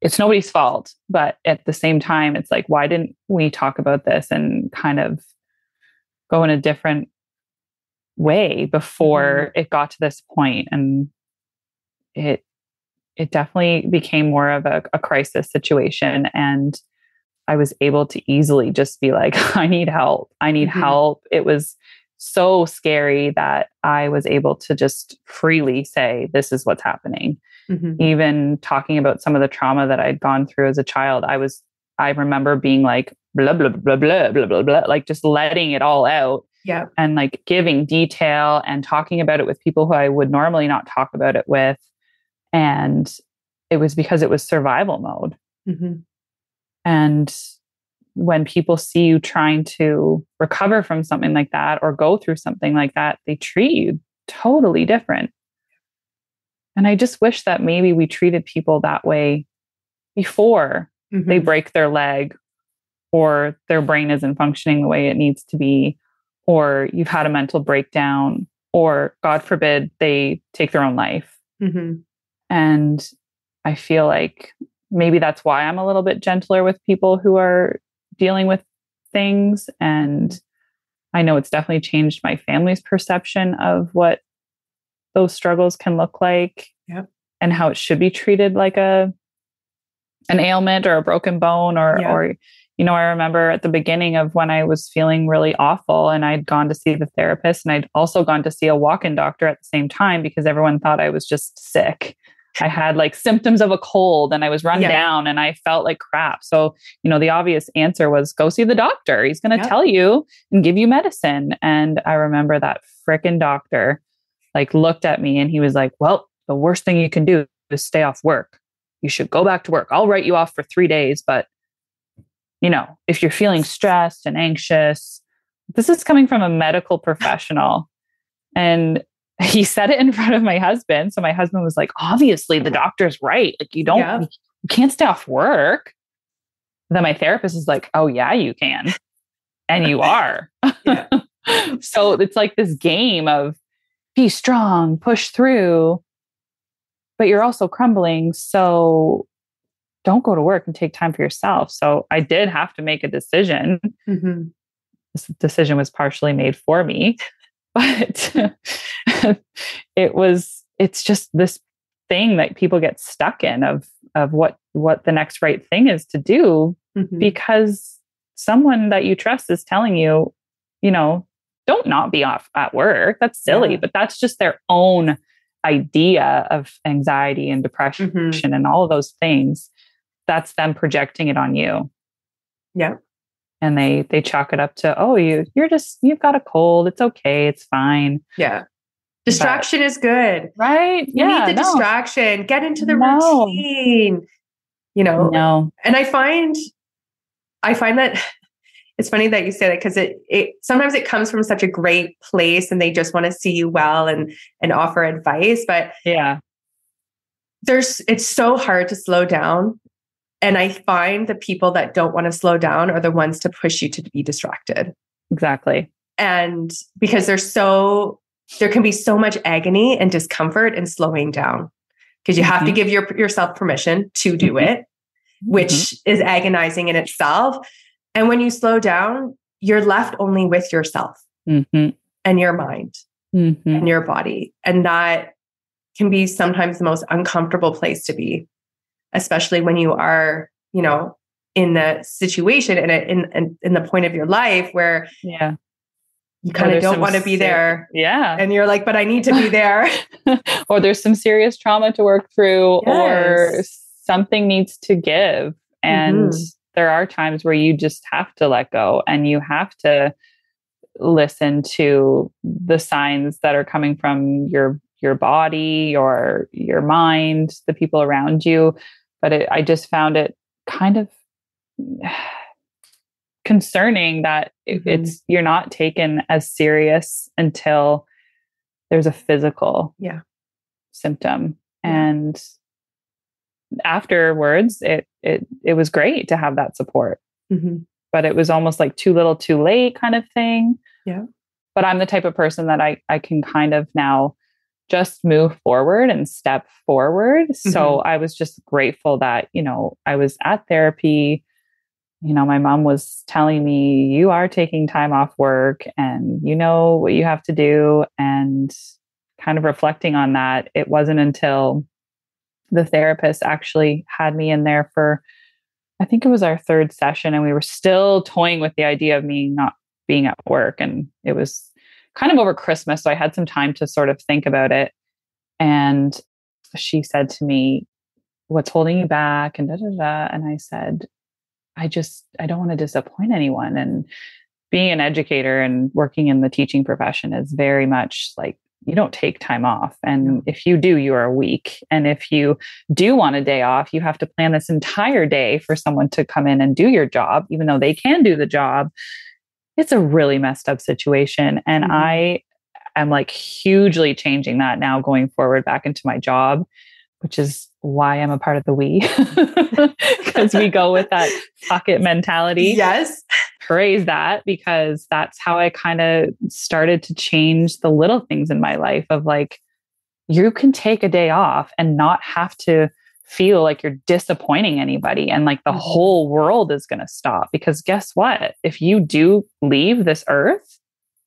it's nobody's fault. But at the same time, it's like, why didn't we talk about this and kind of go in a different way before mm-hmm. it got to this point? And it it definitely became more of a, a crisis situation. And I was able to easily just be like, I need help. I need mm-hmm. help. It was so scary that I was able to just freely say, This is what's happening. Mm-hmm. Even talking about some of the trauma that I'd gone through as a child, I was, I remember being like, blah, blah, blah, blah, blah, blah, blah, like just letting it all out. Yeah. And like giving detail and talking about it with people who I would normally not talk about it with. And it was because it was survival mode. Mm-hmm. And when people see you trying to recover from something like that or go through something like that, they treat you totally different. And I just wish that maybe we treated people that way before mm-hmm. they break their leg or their brain isn't functioning the way it needs to be, or you've had a mental breakdown, or God forbid, they take their own life. Mm-hmm. And I feel like maybe that's why I'm a little bit gentler with people who are dealing with things. And I know it's definitely changed my family's perception of what those struggles can look like yep. and how it should be treated like a an ailment or a broken bone or yep. or you know, I remember at the beginning of when I was feeling really awful and I'd gone to see the therapist and I'd also gone to see a walk in doctor at the same time because everyone thought I was just sick. I had like symptoms of a cold and I was run yeah. down and I felt like crap. So, you know, the obvious answer was go see the doctor. He's going to tell you and give you medicine. And I remember that freaking doctor like looked at me and he was like, well, the worst thing you can do is stay off work. You should go back to work. I'll write you off for three days. But, you know, if you're feeling stressed and anxious, this is coming from a medical professional. And he said it in front of my husband. So my husband was like, obviously the doctor's right. Like you don't, yeah. you can't stay off work. then my therapist is like, oh yeah, you can. And you are. so it's like this game of be strong, push through, but you're also crumbling. So don't go to work and take time for yourself. So I did have to make a decision. Mm-hmm. This decision was partially made for me but it was it's just this thing that people get stuck in of of what what the next right thing is to do mm-hmm. because someone that you trust is telling you you know don't not be off at work that's silly yeah. but that's just their own idea of anxiety and depression mm-hmm. and all of those things that's them projecting it on you yeah and they they chalk it up to oh you you're just you've got a cold. It's okay. It's fine. Yeah. Distraction but, is good. Right? You yeah, need the no. distraction. Get into the no. routine. You know no. and i find i find that it's funny that you say that because it it sometimes it comes from such a great place and they just want to see you well and and offer advice but yeah. there's it's so hard to slow down and I find the people that don't want to slow down are the ones to push you to be distracted. Exactly. And because they're so there can be so much agony and discomfort in slowing down because you mm-hmm. have to mm-hmm. give your, yourself permission to do mm-hmm. it, which mm-hmm. is agonizing in itself. And when you slow down, you're left only with yourself mm-hmm. and your mind mm-hmm. and your body. And that can be sometimes the most uncomfortable place to be, especially when you are, you know, in the situation and in, in, in the point of your life where yeah you kind of don't want to be there. Yeah. And you're like, but I need to be there. or there's some serious trauma to work through, yes. or something needs to give. And mm-hmm. there are times where you just have to let go and you have to listen to the signs that are coming from your your body or your mind, the people around you. But it, I just found it kind of concerning that mm-hmm. it's you're not taken as serious until there's a physical yeah. symptom. And afterwards it it it was great to have that support. Mm-hmm. but it was almost like too little too late kind of thing. Yeah. But i'm the type of person that i i can kind of now just move forward and step forward mm-hmm. so i was just grateful that you know i was at therapy you know, my mom was telling me, you are taking time off work and you know what you have to do. And kind of reflecting on that, it wasn't until the therapist actually had me in there for, I think it was our third session, and we were still toying with the idea of me not being at work. And it was kind of over Christmas. So I had some time to sort of think about it. And she said to me, What's holding you back? And da da da. And I said, I just I don't want to disappoint anyone and being an educator and working in the teaching profession is very much like you don't take time off and if you do you are weak and if you do want a day off you have to plan this entire day for someone to come in and do your job even though they can do the job it's a really messed up situation and mm-hmm. i am like hugely changing that now going forward back into my job which is why I'm a part of the we, because we go with that pocket mentality. Yes. Praise that because that's how I kind of started to change the little things in my life of like, you can take a day off and not have to feel like you're disappointing anybody and like the mm-hmm. whole world is going to stop. Because guess what? If you do leave this earth,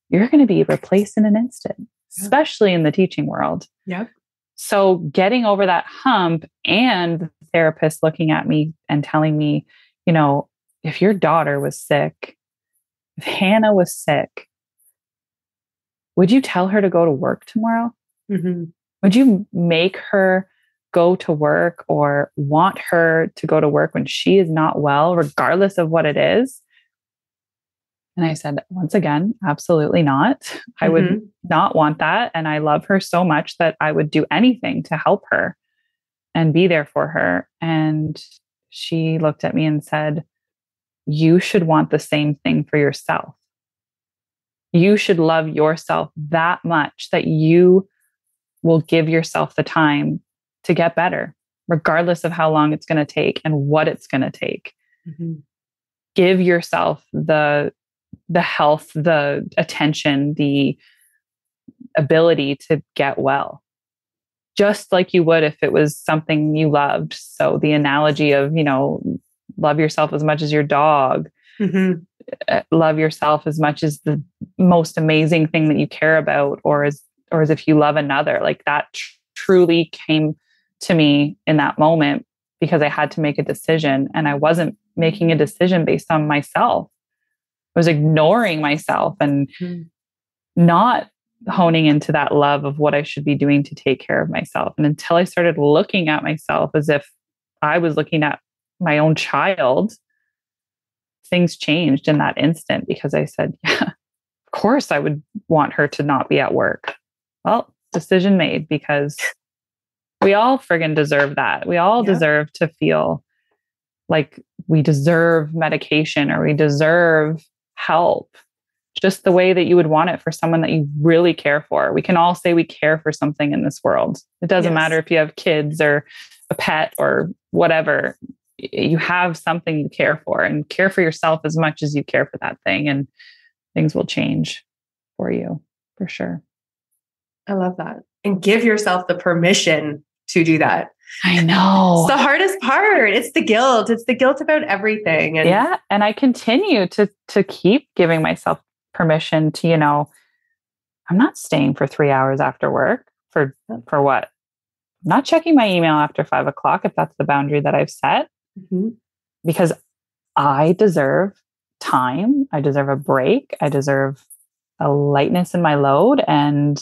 you're going to be replaced in an instant, especially in the teaching world. Yep. So getting over that hump and the therapist looking at me and telling me, you know, if your daughter was sick, if Hannah was sick, would you tell her to go to work tomorrow? Mm-hmm. Would you make her go to work or want her to go to work when she is not well, regardless of what it is? And I said, once again, absolutely not. Mm-hmm. I would mm-hmm. not want that. And I love her so much that I would do anything to help her and be there for her. And she looked at me and said, You should want the same thing for yourself. You should love yourself that much that you will give yourself the time to get better, regardless of how long it's going to take and what it's going to take. Mm-hmm. Give yourself the the health, the attention, the ability to get well, just like you would if it was something you loved. So the analogy of, you know, love yourself as much as your dog, mm-hmm. Uh, love yourself as much as the most amazing thing that you care about, or as or as if you love another. Like that tr- truly came to me in that moment because I had to make a decision and I wasn't making a decision based on myself. I was ignoring myself and mm-hmm. not honing into that love of what I should be doing to take care of myself. And until I started looking at myself as if I was looking at my own child, things changed in that instant because I said, yeah, of course I would want her to not be at work. Well, decision made because we all friggin' deserve that. We all yeah. deserve to feel like we deserve medication or we deserve help just the way that you would want it for someone that you really care for. We can all say we care for something in this world. It doesn't yes. matter if you have kids or a pet or whatever. You have something you care for and care for yourself as much as you care for that thing, and things will change for you for sure. I love that. And give yourself the permission to do that. I know. It's the hardest part. It's the guilt. It's the guilt about everything. And yeah. And I continue to to keep giving myself permission to, you know, I'm not staying for three hours after work for for what? I'm not checking my email after five o'clock if that's the boundary that I've set. Mm-hmm. Because I deserve time. I deserve a break. I deserve a lightness in my load. And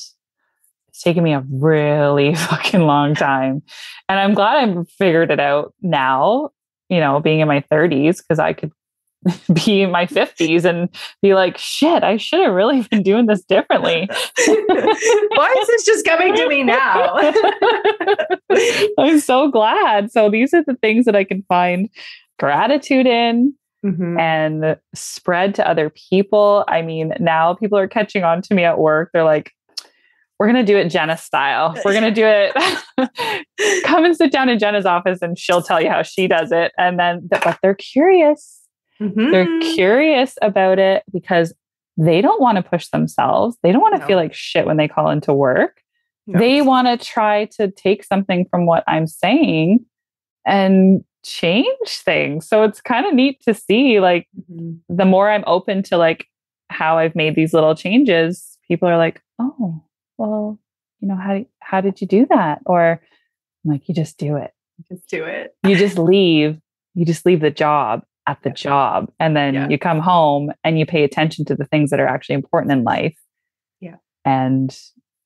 it's taken me a really fucking long time. And I'm glad I've figured it out now, you know, being in my 30s, because I could be in my 50s and be like, shit, I should have really been doing this differently. Why is this just coming to me now? I'm so glad. So these are the things that I can find gratitude in. Mm-hmm. And spread to other people. I mean, now people are catching on to me at work. They're like, we're going to do it Jenna style. We're going to do it. Come and sit down in Jenna's office and she'll tell you how she does it. And then, but they're curious. Mm-hmm. They're curious about it because they don't want to push themselves. They don't want to no. feel like shit when they call into work. No. They want to try to take something from what I'm saying and change things. So it's kind of neat to see like mm-hmm. the more I'm open to like how I've made these little changes, people are like, "Oh, well, you know, how how did you do that?" Or I'm like, "You just do it. Just do it. you just leave. You just leave the job at the job and then yeah. you come home and you pay attention to the things that are actually important in life. Yeah. And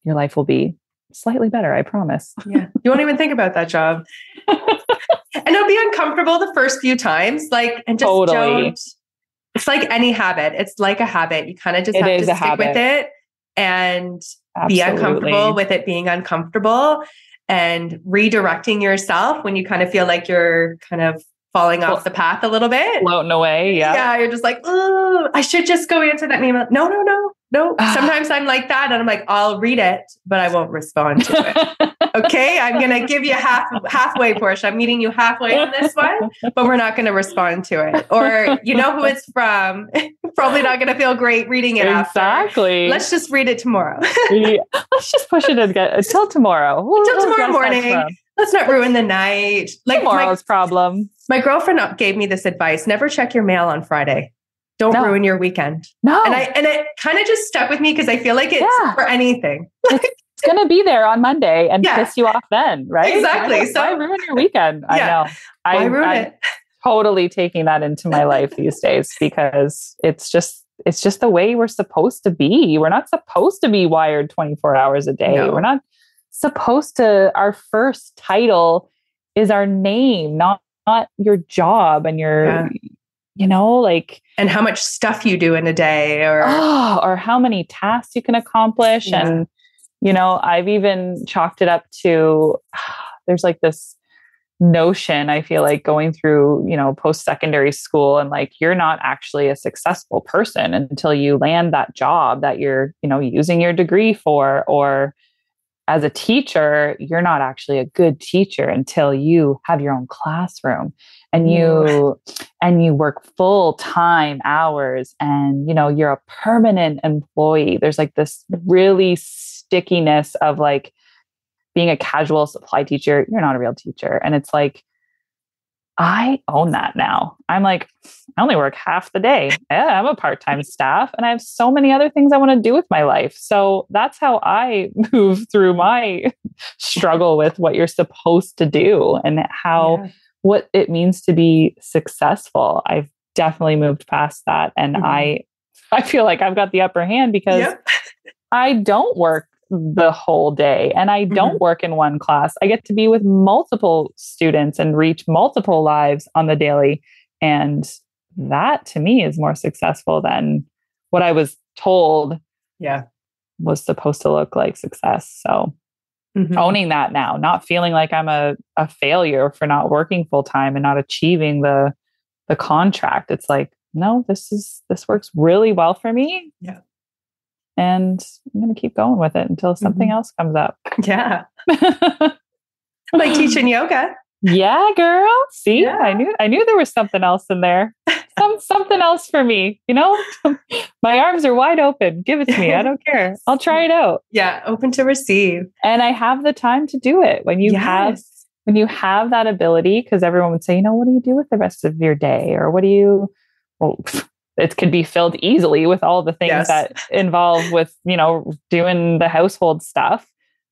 your life will be slightly better, I promise. Yeah. You won't even think about that job. and it'll be uncomfortable the first few times. Like, and just totally. don't. It's like any habit. It's like a habit. You kind of just it have to stick habit. with it and Absolutely. be uncomfortable with it being uncomfortable and redirecting yourself when you kind of feel like you're kind of falling off the path a little bit. Floating away. Yeah. Yeah. You're just like, oh, I should just go answer that email. No, no, no, no. Sometimes I'm like that. And I'm like, I'll read it, but I won't respond to it. okay. I'm going to give you half halfway portion. I'm meeting you halfway on this one, but we're not going to respond to it. Or you know who it's from. Probably not going to feel great reading it exactly. After. Let's just read it tomorrow. yeah. Let's just push it again until tomorrow. Until tomorrow morning. Let's not ruin the night. Like tomorrow's my, problem. My girlfriend uh, gave me this advice: never check your mail on Friday. Don't no. ruin your weekend. No. And I and it kind of just stuck with me because I feel like it's yeah. for anything. it's gonna be there on Monday and yeah. piss you off then, right? Exactly. Why, so why ruin your weekend. Yeah. I know. I ruin I'm it. Totally taking that into my life these days because it's just it's just the way we're supposed to be. We're not supposed to be wired 24 hours a day. No. We're not supposed to our first title is our name, not not your job and your yeah. you know, like and how much stuff you do in a day or oh, or how many tasks you can accomplish yeah. and you know, I've even chalked it up to there's like this notion i feel like going through you know post secondary school and like you're not actually a successful person until you land that job that you're you know using your degree for or as a teacher, you're not actually a good teacher until you have your own classroom and you and you work full time hours and you know you're a permanent employee. There's like this really stickiness of like being a casual supply teacher, you're not a real teacher. And it's like I own that now. I'm like, I only work half the day. Yeah, I'm a part time staff and I have so many other things I want to do with my life. So that's how I move through my struggle with what you're supposed to do and how yeah. what it means to be successful. I've definitely moved past that. And mm-hmm. I, I feel like I've got the upper hand because yep. I don't work the whole day and I don't mm-hmm. work in one class. I get to be with multiple students and reach multiple lives on the daily. And that to me is more successful than what I was told yeah was supposed to look like success. So mm-hmm. owning that now, not feeling like I'm a, a failure for not working full time and not achieving the the contract. It's like, no, this is this works really well for me. Yeah and I'm going to keep going with it until something mm-hmm. else comes up. Yeah. like teaching yoga. Yeah, girl. See, yeah. I knew I knew there was something else in there. some, something else for me. You know, my arms are wide open. Give it to me. I don't care. I'll try it out. Yeah, open to receive. And I have the time to do it when you yes. have when you have that ability. Because everyone would say, you know, what do you do with the rest of your day, or what do you? Well, it could be filled easily with all the things yes. that involve with you know doing the household stuff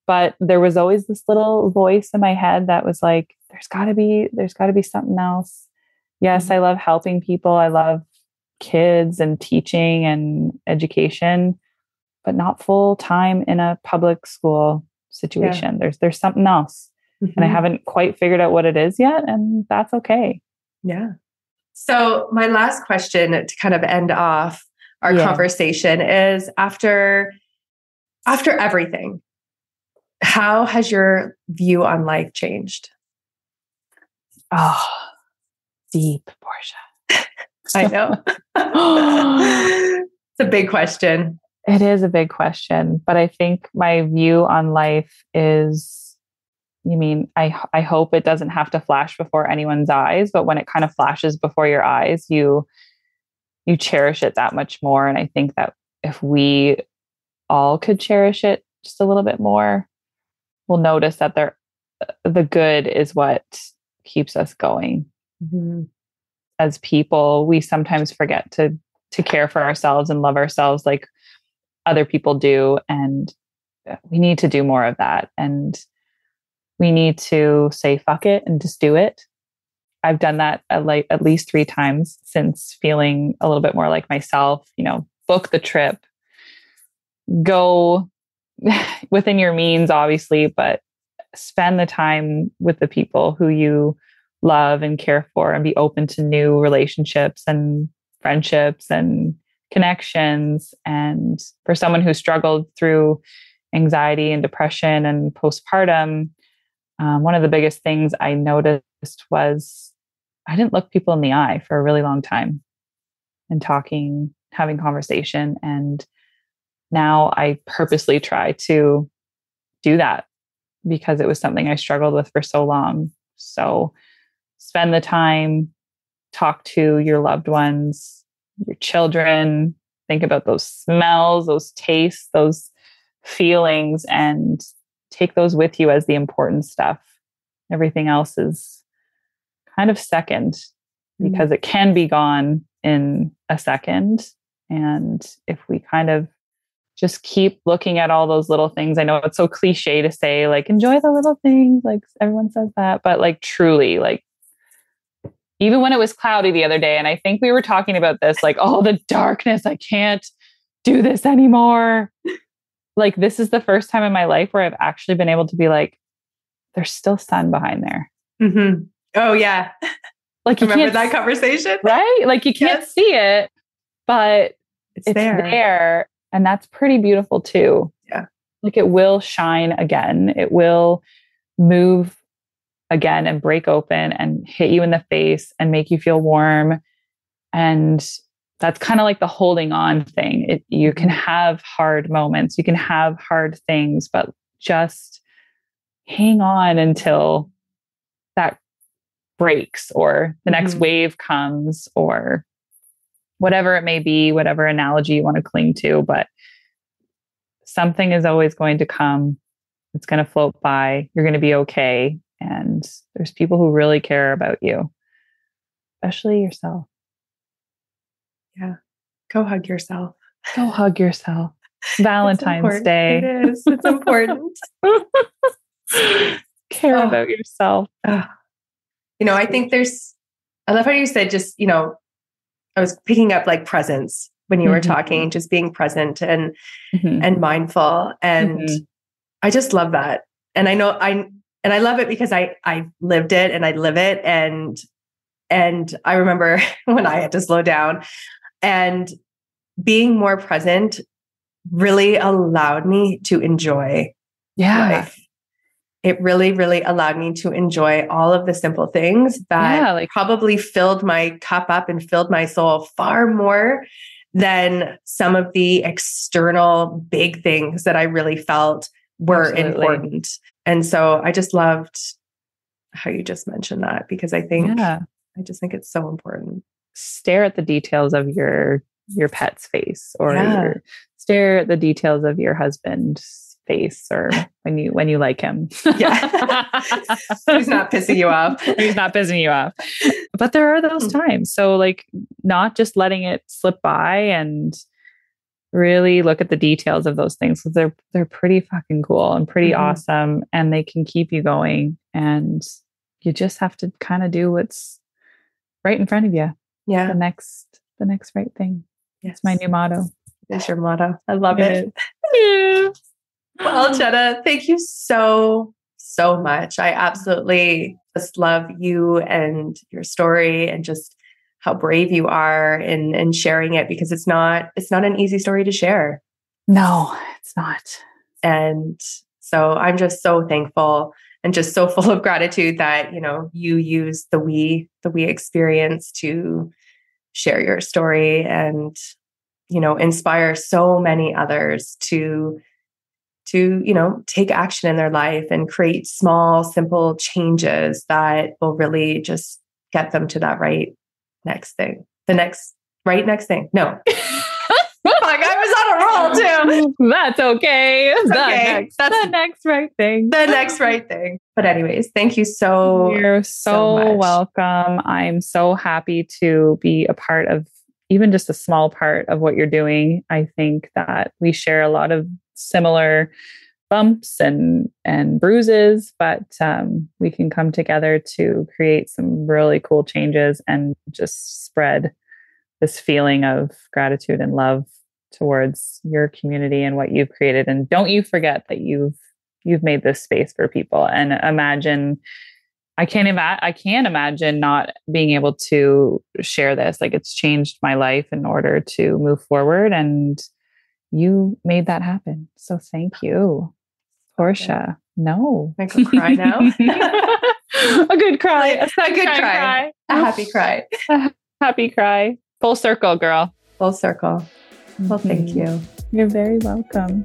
but there was always this little voice in my head that was like there's got to be there's got to be something else yes mm-hmm. i love helping people i love kids and teaching and education but not full time in a public school situation yeah. there's there's something else mm-hmm. and i mm-hmm. haven't quite figured out what it is yet and that's okay yeah so my last question to kind of end off our yeah. conversation is after after everything how has your view on life changed? Oh, deep, Portia. I know. it's a big question. It is a big question, but I think my view on life is you mean I I hope it doesn't have to flash before anyone's eyes, but when it kind of flashes before your eyes, you you cherish it that much more and I think that if we all could cherish it just a little bit more, we'll notice that they're the good is what keeps us going. Mm-hmm. As people, we sometimes forget to to care for ourselves and love ourselves like other people do and we need to do more of that and we need to say fuck it and just do it i've done that at like at least three times since feeling a little bit more like myself you know book the trip go within your means, obviously, but spend the time with the people who you love and care for and be open to new relationships and friendships and connections. And for someone who struggled through anxiety and depression and postpartum, um, one of the biggest things I noticed was I didn't look people in the eye for a really long time and talking, having conversation. And now I purposely try to do that because it was something I struggled with for so long. So spend the time, talk to your loved ones, your children, think about those smells, those tastes, those feelings, and take those with you as the important stuff. Everything else is kind of 2nd mm-hmm. because it can be gone in a second. And if we kind of just keep looking at all those little things. I know it's so cliche to say, like, enjoy the little things. Like, everyone says that, but like, truly, like, even when it was cloudy the other day, and I think we were talking about this, like, oh, the darkness, I can't do this anymore. Like, this is the first time in my life where I've actually been able to be like, there's still sun behind there. Mm-hmm. Oh, yeah. Like, you remember that conversation? Right? Like, you can't yes. see it, but it's, it's there. there and that's pretty beautiful too. Yeah. Like it will shine again. It will move again and break open and hit you in the face and make you feel warm. And that's kind of like the holding on thing. It, you can mm-hmm. have hard moments, you can have hard things, but just hang on until that breaks or the mm-hmm. next wave comes or whatever it may be, whatever analogy you want to cling to, but something is always going to come. It's going to float by. You're going to be okay. And there's people who really care about you, especially yourself. Yeah. Go hug yourself. Go hug yourself. Valentine's Day. It is. It's important. care oh. about yourself. Oh. You know, I think there's, I love how you said just, you know, I was picking up like presence when you mm-hmm. were talking, just being present and mm-hmm. and mindful. And mm-hmm. I just love that. And I know I and I love it because I I lived it and I live it. And and I remember when I had to slow down and being more present really allowed me to enjoy yeah. life it really, really allowed me to enjoy all of the simple things that yeah, like, probably filled my cup up and filled my soul far more than some of the external big things that I really felt were absolutely. important. And so I just loved how you just mentioned that because I think yeah. I just think it's so important. Stare at the details of your your pet's face or Yeah. your, stare at the details of your husband's face or when you when you like him. Yeah. Who's not pissing you off? He's not pissing you off. But there are those Mm. times. So like not just letting it slip by and really look at the details of those things because they're they're pretty fucking cool and pretty Mhm. awesome and they can keep you going and you just have to kind of do what's right in front of you Yeah. the next the next right thing Yes. it's my new motto Is your motto. I love it. yeah. Well, Jenna, thank you so, so much. I absolutely just love you and your story and just how brave you are in in sharing it because it's not it's not an easy story to share. no it's not And so I'm just so thankful and just so full of gratitude that, you know, you use the we, the we experience to share your story and, you know, inspire so many others to to, you know, take action in their life and create small, simple changes that will really just get them to that right next thing. The next right next thing. No. Fuck, I was on a roll too. that's okay the okay. next the next right thing the next right thing. But anyways, thank you so You're so so, welcome. I'm so happy to be a part of even just a small part of what you're doing. I think that we share a lot of similar bumps and and bruises, but um, we can come together to create some really cool changes and just spread this feeling of gratitude and love towards your community and what you've created. And don't you forget that you've you've made this space for people. And imagine I can't imagine I can't imagine not being able to share this. Like it's changed my life in order to move forward. And you made that happen. So thank you, Portia. No. I go cry now. a good cry. A good sunshine cry. a happy cry. Happy cry. Full circle, girl. Full circle. Well, thank Mhm. you. You're very welcome.